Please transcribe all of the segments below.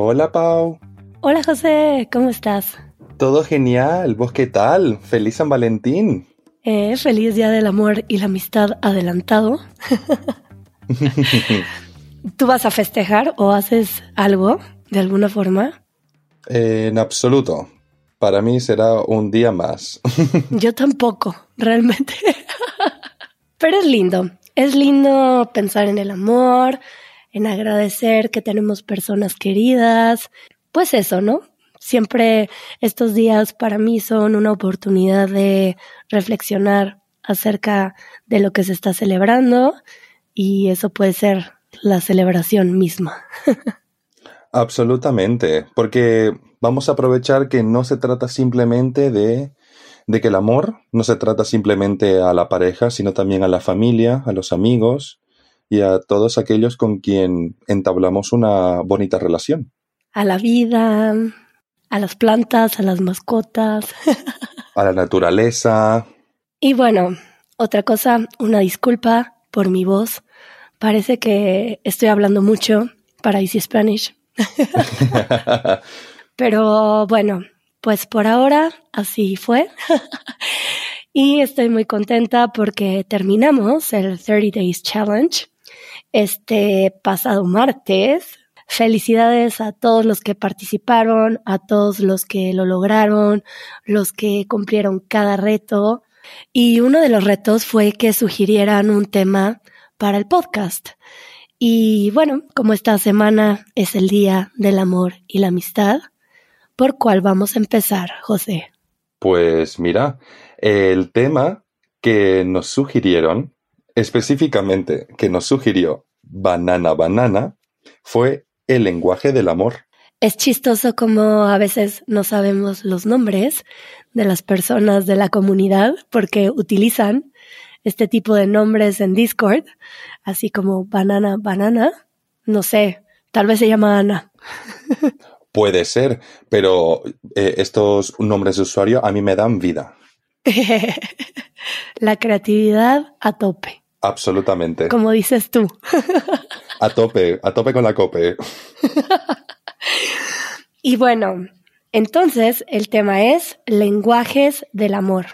Hola Pau. Hola José, ¿cómo estás? Todo genial. ¿Vos qué tal? Feliz San Valentín. Eh, feliz Día del Amor y la Amistad adelantado. ¿Tú vas a festejar o haces algo de alguna forma? en absoluto. Para mí será un día más. Yo tampoco, realmente. Pero es lindo. Es lindo pensar en el amor, en agradecer que tenemos personas queridas. Pues eso, ¿no? Siempre estos días para mí son una oportunidad de reflexionar acerca de lo que se está celebrando y eso puede ser la celebración misma. Absolutamente, porque vamos a aprovechar que no se trata simplemente de, de que el amor no se trata simplemente a la pareja, sino también a la familia, a los amigos y a todos aquellos con quien entablamos una bonita relación. A la vida, a las plantas, a las mascotas. a la naturaleza. Y bueno, otra cosa, una disculpa por mi voz. Parece que estoy hablando mucho para Easy Spanish. Pero bueno, pues por ahora así fue. y estoy muy contenta porque terminamos el 30 Days Challenge este pasado martes. Felicidades a todos los que participaron, a todos los que lo lograron, los que cumplieron cada reto. Y uno de los retos fue que sugirieran un tema para el podcast. Y bueno, como esta semana es el Día del Amor y la Amistad, ¿por cuál vamos a empezar, José? Pues mira, el tema que nos sugirieron, específicamente que nos sugirió Banana Banana, fue el lenguaje del amor. Es chistoso como a veces no sabemos los nombres de las personas de la comunidad porque utilizan este tipo de nombres en Discord, así como banana, banana. No sé, tal vez se llama Ana. Puede ser, pero eh, estos nombres de usuario a mí me dan vida. la creatividad a tope. Absolutamente. Como dices tú. a tope, a tope con la cope. y bueno, entonces el tema es lenguajes del amor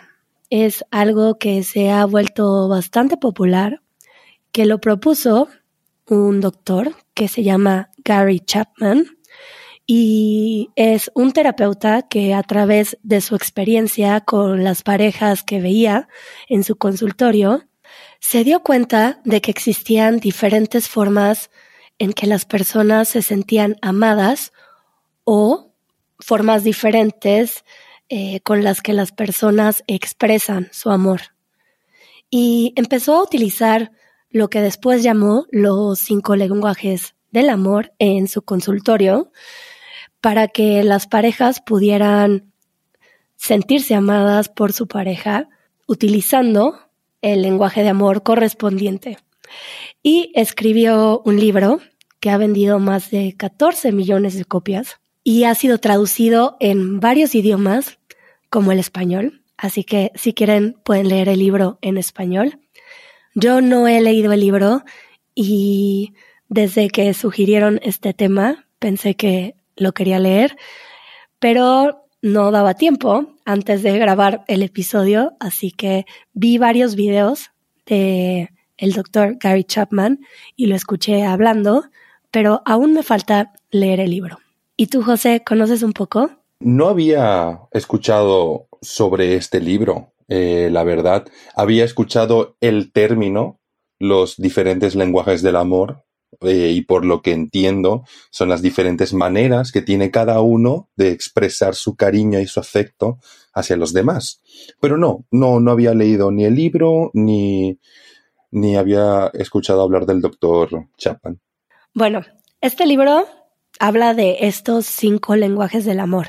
es algo que se ha vuelto bastante popular, que lo propuso un doctor que se llama Gary Chapman y es un terapeuta que a través de su experiencia con las parejas que veía en su consultorio, se dio cuenta de que existían diferentes formas en que las personas se sentían amadas o formas diferentes eh, con las que las personas expresan su amor. Y empezó a utilizar lo que después llamó los cinco lenguajes del amor en su consultorio para que las parejas pudieran sentirse amadas por su pareja utilizando el lenguaje de amor correspondiente. Y escribió un libro que ha vendido más de 14 millones de copias y ha sido traducido en varios idiomas como el español. Así que si quieren pueden leer el libro en español. Yo no he leído el libro y desde que sugirieron este tema pensé que lo quería leer, pero no daba tiempo antes de grabar el episodio, así que vi varios videos de el doctor Gary Chapman y lo escuché hablando, pero aún me falta leer el libro. ¿Y tú, José, conoces un poco? No había escuchado sobre este libro, eh, la verdad. Había escuchado el término, los diferentes lenguajes del amor, eh, y por lo que entiendo son las diferentes maneras que tiene cada uno de expresar su cariño y su afecto hacia los demás. Pero no, no, no había leído ni el libro ni, ni había escuchado hablar del doctor Chapman. Bueno, este libro habla de estos cinco lenguajes del amor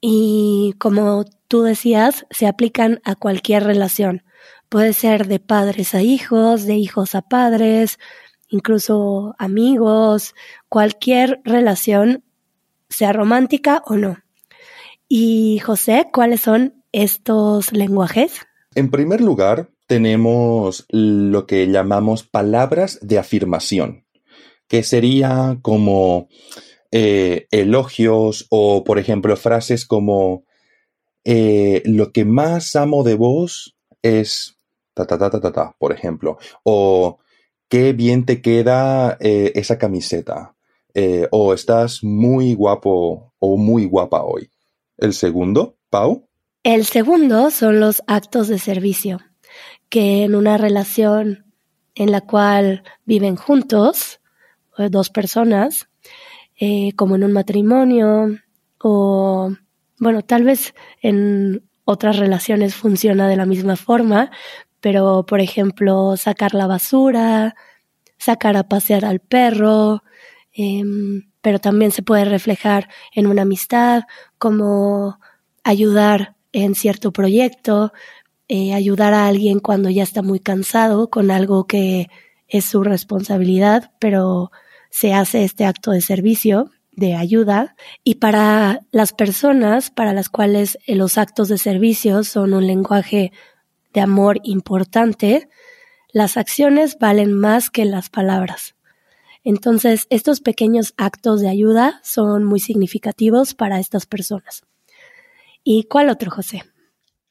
y como tú decías, se aplican a cualquier relación. Puede ser de padres a hijos, de hijos a padres, incluso amigos, cualquier relación, sea romántica o no. Y José, ¿cuáles son estos lenguajes? En primer lugar, tenemos lo que llamamos palabras de afirmación, que sería como eh, elogios o, por ejemplo, frases como eh, lo que más amo de vos es ta ta ta ta ta, ta por ejemplo, o qué bien te queda eh, esa camiseta, o estás muy guapo o muy guapa hoy. El segundo, Pau. El segundo son los actos de servicio, que en una relación en la cual viven juntos, dos personas, eh, como en un matrimonio o, bueno, tal vez en otras relaciones funciona de la misma forma, pero por ejemplo, sacar la basura, sacar a pasear al perro, em, pero también se puede reflejar en una amistad, como ayudar en cierto proyecto, eh, ayudar a alguien cuando ya está muy cansado con algo que es su responsabilidad, pero se hace este acto de servicio, de ayuda, y para las personas para las cuales los actos de servicio son un lenguaje de amor importante, las acciones valen más que las palabras. Entonces, estos pequeños actos de ayuda son muy significativos para estas personas. ¿Y cuál otro, José?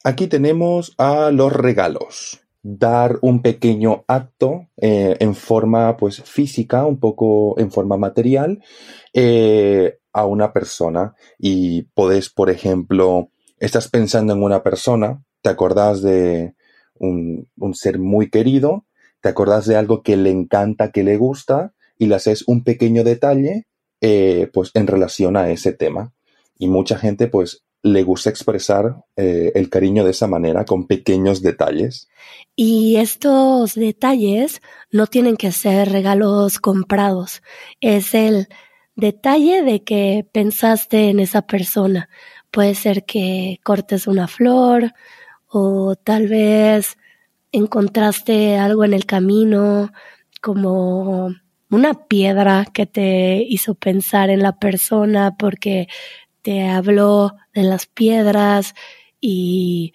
Aquí tenemos a los regalos. Dar un pequeño acto eh, en forma pues física, un poco en forma material, eh, a una persona. Y podés, por ejemplo, estás pensando en una persona, te acordás de un, ser muy querido, te acordás de algo que le encanta, que le gusta, y le haces un pequeño detalle, eh, pues en relación a ese tema. Y mucha gente, pues, le gusta expresar eh, el cariño de esa manera, con pequeños detalles. Y estos detalles no tienen que ser regalos comprados, es el detalle de que pensaste en esa persona. Puede ser que cortes una flor o tal vez encontraste algo en el camino como una piedra que te hizo pensar en la persona porque te habló de las piedras y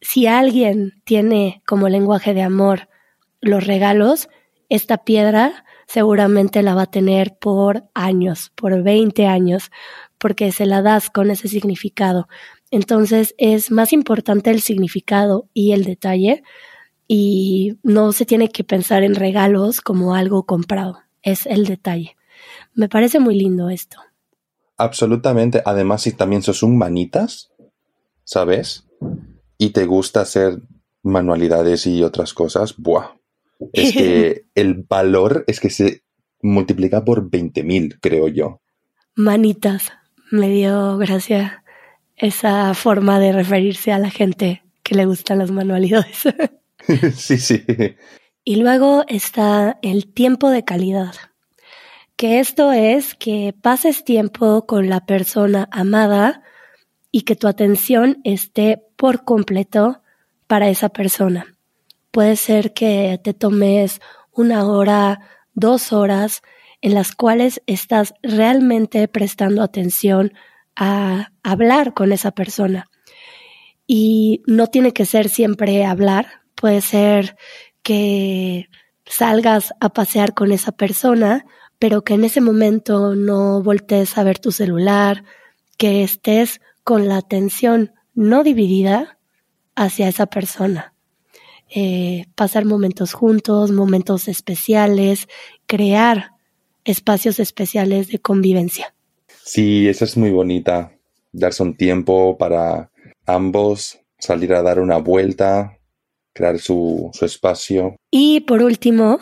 si alguien tiene como lenguaje de amor los regalos, esta piedra seguramente la va a tener por años, por 20 años, porque se la das con ese significado. Entonces es más importante el significado y el detalle y no se tiene que pensar en regalos como algo comprado, es el detalle. Me parece muy lindo esto. Absolutamente. Además, si también sos un manitas, ¿sabes? Y te gusta hacer manualidades y otras cosas, ¡buah! Es que el valor es que se multiplica por 20.000, creo yo. Manitas. Me dio gracia esa forma de referirse a la gente que le gustan las manualidades. sí, sí. Y luego está el tiempo de calidad que esto es que pases tiempo con la persona amada y que tu atención esté por completo para esa persona. Puede ser que te tomes una hora, dos horas en las cuales estás realmente prestando atención a hablar con esa persona. Y no tiene que ser siempre hablar, puede ser que salgas a pasear con esa persona pero que en ese momento no voltees a ver tu celular, que estés con la atención no dividida hacia esa persona. Eh, pasar momentos juntos, momentos especiales, crear espacios especiales de convivencia. Sí, esa es muy bonita. Darse un tiempo para ambos, salir a dar una vuelta, crear su, su espacio. Y por último,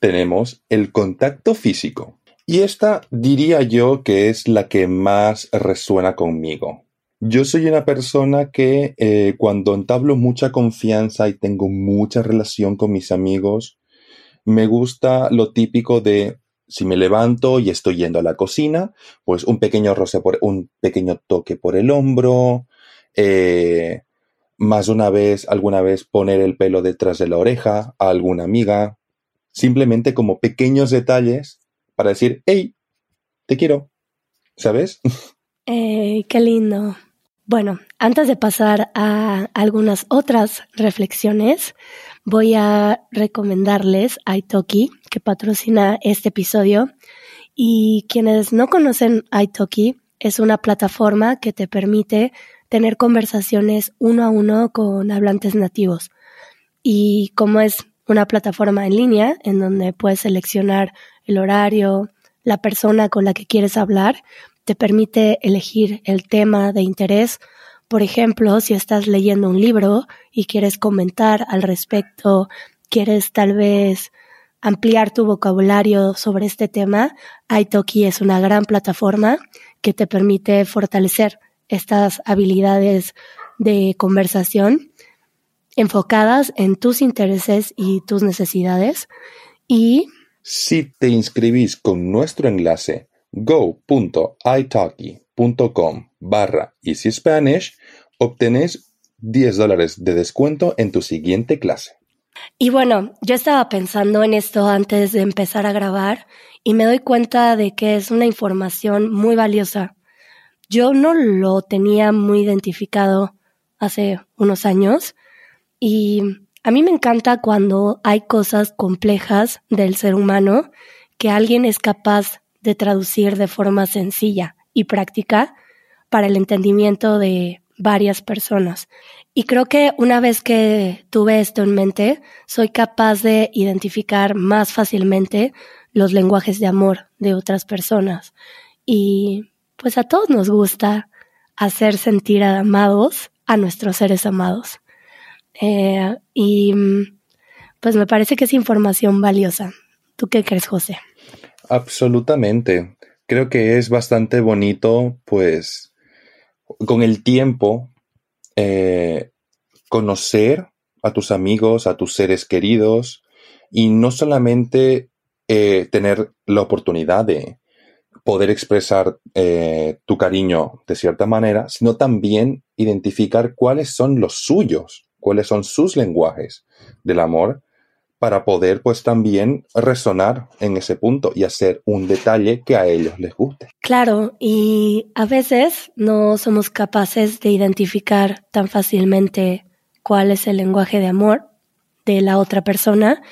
tenemos el contacto físico. Y esta diría yo que es la que más resuena conmigo. Yo soy una persona que eh, cuando entablo mucha confianza y tengo mucha relación con mis amigos, me gusta lo típico de si me levanto y estoy yendo a la cocina, pues un pequeño roce por un pequeño toque por el hombro, eh, más una vez, alguna vez poner el pelo detrás de la oreja a alguna amiga, simplemente como pequeños detalles para decir, hey, te quiero, ¿sabes? Qué lindo. Bueno, antes de pasar a algunas otras reflexiones, voy a recomendarles a que patrocina este episodio, Y quienes no conocen iTalki, es una plataforma que te permite tener conversaciones uno a uno con hablantes nativos. Y como es una plataforma en línea en donde puedes seleccionar el horario, la persona con la que quieres hablar, te permite elegir el tema de interés. Por ejemplo, si estás leyendo un libro y quieres comentar al respecto, quieres tal vez ampliar tu vocabulario sobre este tema, Italki es una gran plataforma que te permite fortalecer estas habilidades de conversación enfocadas en tus intereses y tus necesidades. Y si te inscribís con nuestro enlace go.italki.com barra Easy Spanish, obtenés 10 dólares de descuento en tu siguiente clase. Y bueno, yo estaba pensando en esto antes de empezar a grabar y me doy cuenta de que es una información muy valiosa. Yo no lo tenía muy identificado hace unos años y a mí me encanta cuando hay cosas complejas del ser humano que alguien es capaz de traducir de forma sencilla y práctica para el entendimiento de varias personas. Y creo que una vez que tuve esto en mente, soy capaz de identificar más fácilmente los lenguajes de amor de otras personas. Y pues a todos nos gusta hacer sentir amados a nuestros seres amados. Eh, y pues me parece que es información valiosa. ¿Tú qué crees, José? Absolutamente. Creo que es bastante bonito, pues, con el tiempo, eh, conocer a tus amigos, a tus seres queridos, y no solamente eh, tener la oportunidad de poder expresar eh, tu cariño de cierta manera, sino también identificar cuáles son los suyos, cuáles son sus lenguajes del amor para poder pues también resonar en ese punto y hacer un detalle que a ellos les guste. Claro, y a veces no somos capaces de identificar tan fácilmente cuál es el lenguaje de amor de la otra persona,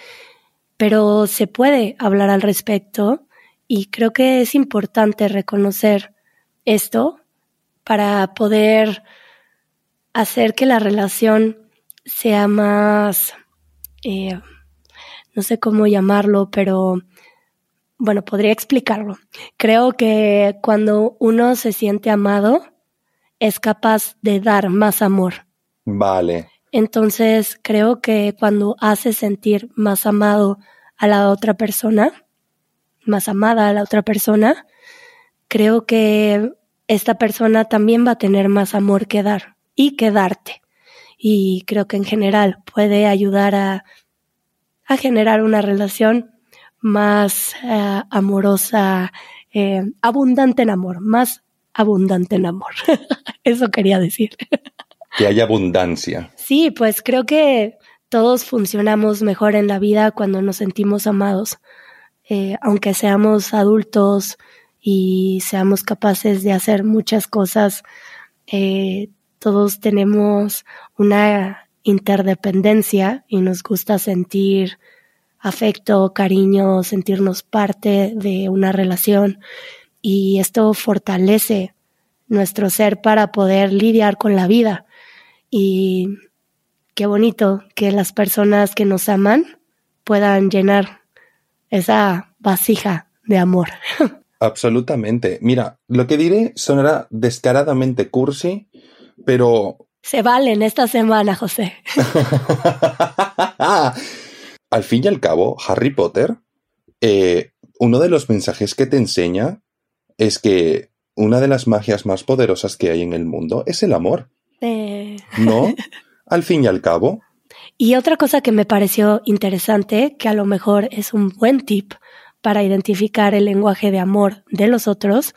pero se puede hablar al respecto y creo que es importante reconocer esto para poder hacer que la relación sea más eh, no sé cómo llamarlo, pero bueno, podría explicarlo. Creo que cuando uno se siente amado, es capaz de dar más amor. Vale. Entonces, creo que cuando hace sentir más amado a la otra persona, más amada a la otra persona, creo que esta persona también va a tener más amor que dar y que darte. Y creo que en general puede ayudar a a generar una relación más eh, amorosa, eh, abundante en amor, más abundante en amor. Eso quería decir. Que haya abundancia. Sí, pues creo que todos funcionamos mejor en la vida cuando nos sentimos amados. Eh, aunque seamos adultos y seamos capaces de hacer muchas cosas, todos tenemos una interdependencia y nos gusta sentir afecto, cariño, sentirnos parte de una relación y esto fortalece nuestro ser para poder lidiar con la vida. Y qué bonito que las personas que nos aman puedan llenar esa vasija de amor. Absolutamente. Mira, lo que diré sonará descaradamente cursi, pero se valen esta semana, José. al fin y al cabo, Harry Potter, eh, uno de los mensajes que te enseña es que una de las magias más poderosas que hay en el mundo es el amor. Eh. ¿No? Al fin y al cabo. Y otra cosa que me pareció interesante, que a lo mejor es un buen tip para identificar el lenguaje de amor de los otros,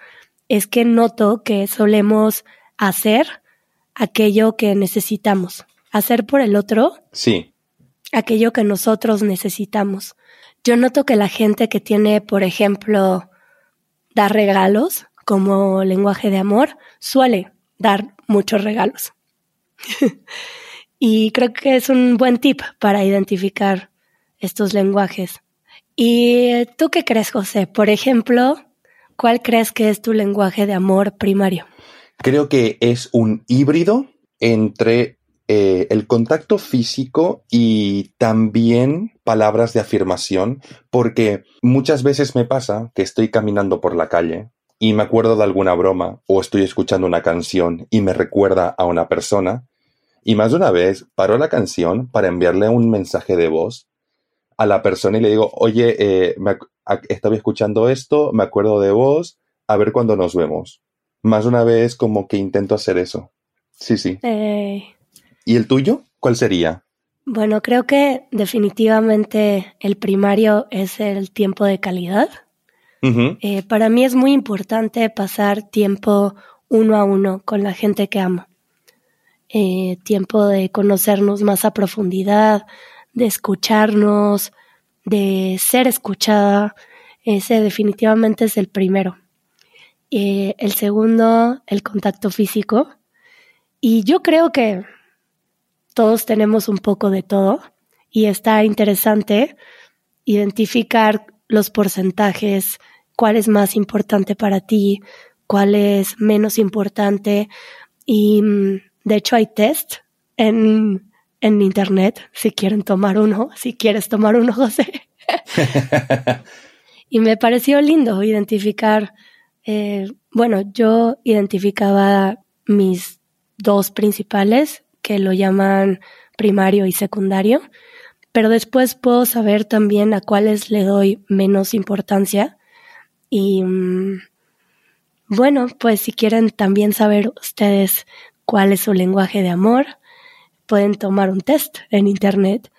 es que noto que solemos hacer aquello que necesitamos. Hacer por el otro. Sí. Aquello que nosotros necesitamos. Yo noto que la gente que tiene, por ejemplo, dar regalos como lenguaje de amor, suele dar muchos regalos. y creo que es un buen tip para identificar estos lenguajes. ¿Y tú qué crees, José? Por ejemplo, ¿cuál crees que es tu lenguaje de amor primario? Creo que es un híbrido entre eh, el contacto físico y también palabras de afirmación, porque muchas veces me pasa que estoy caminando por la calle y me acuerdo de alguna broma o estoy escuchando una canción y me recuerda a una persona y más de una vez paro la canción para enviarle un mensaje de voz a la persona y le digo, oye, eh, estaba escuchando esto, me acuerdo de vos, a ver cuándo nos vemos. Más una vez como que intento hacer eso. Sí, sí. Eh, ¿Y el tuyo? ¿Cuál sería? Bueno, creo que definitivamente el primario es el tiempo de calidad. Eh, para mí es muy importante pasar tiempo uno a uno con la gente que amo. Eh, tiempo de conocernos más a profundidad, de escucharnos, de ser escuchada. Ese definitivamente es el primero. Eh, el segundo, el contacto físico. Y yo creo que todos tenemos un poco de todo y está interesante identificar los porcentajes, cuál es más importante para ti, cuál es menos importante. Y mm, de hecho hay test en, en internet, si quieren tomar uno, si quieres tomar uno, José. y me pareció lindo identificar, eh, bueno, yo identificaba mis dos principales que lo llaman primario y secundario, pero después puedo saber también a cuáles le doy menos importancia. Y mm, bueno, pues si quieren también saber ustedes cuál es su lenguaje de amor, pueden tomar un test en internet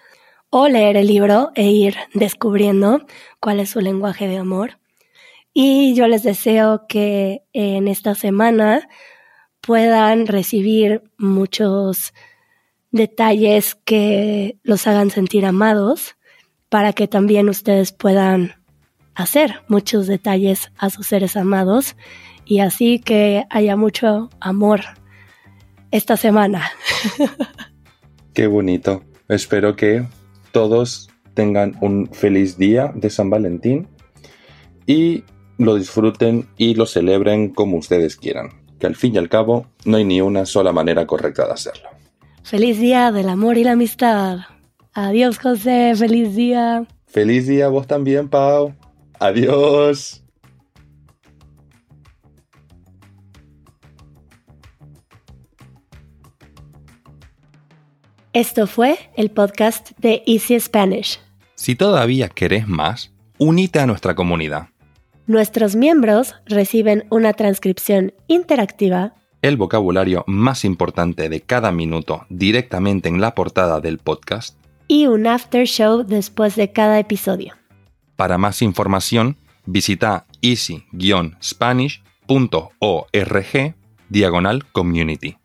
o leer el libro e ir descubriendo cuál es su lenguaje de amor. Y yo les deseo que en esta semana puedan recibir muchos detalles que los hagan sentir amados para que también ustedes puedan hacer muchos detalles a sus seres amados y así que haya mucho amor esta semana. Qué bonito. Espero que todos tengan un feliz día de San Valentín y lo disfruten y lo celebren como ustedes quieran que al fin y al cabo no hay ni una sola manera correcta de hacerlo. Feliz día del amor y la amistad. Adiós, José. Feliz día. Feliz día vos también, Pau. Adiós. Esto fue el podcast de Easy Spanish. Si todavía querés más, unite a nuestra comunidad. Nuestros miembros reciben una transcripción interactiva, el vocabulario más importante de cada minuto directamente en la portada del podcast y un after show después de cada episodio. Para más información, visita easy-spanish.org diagonal community.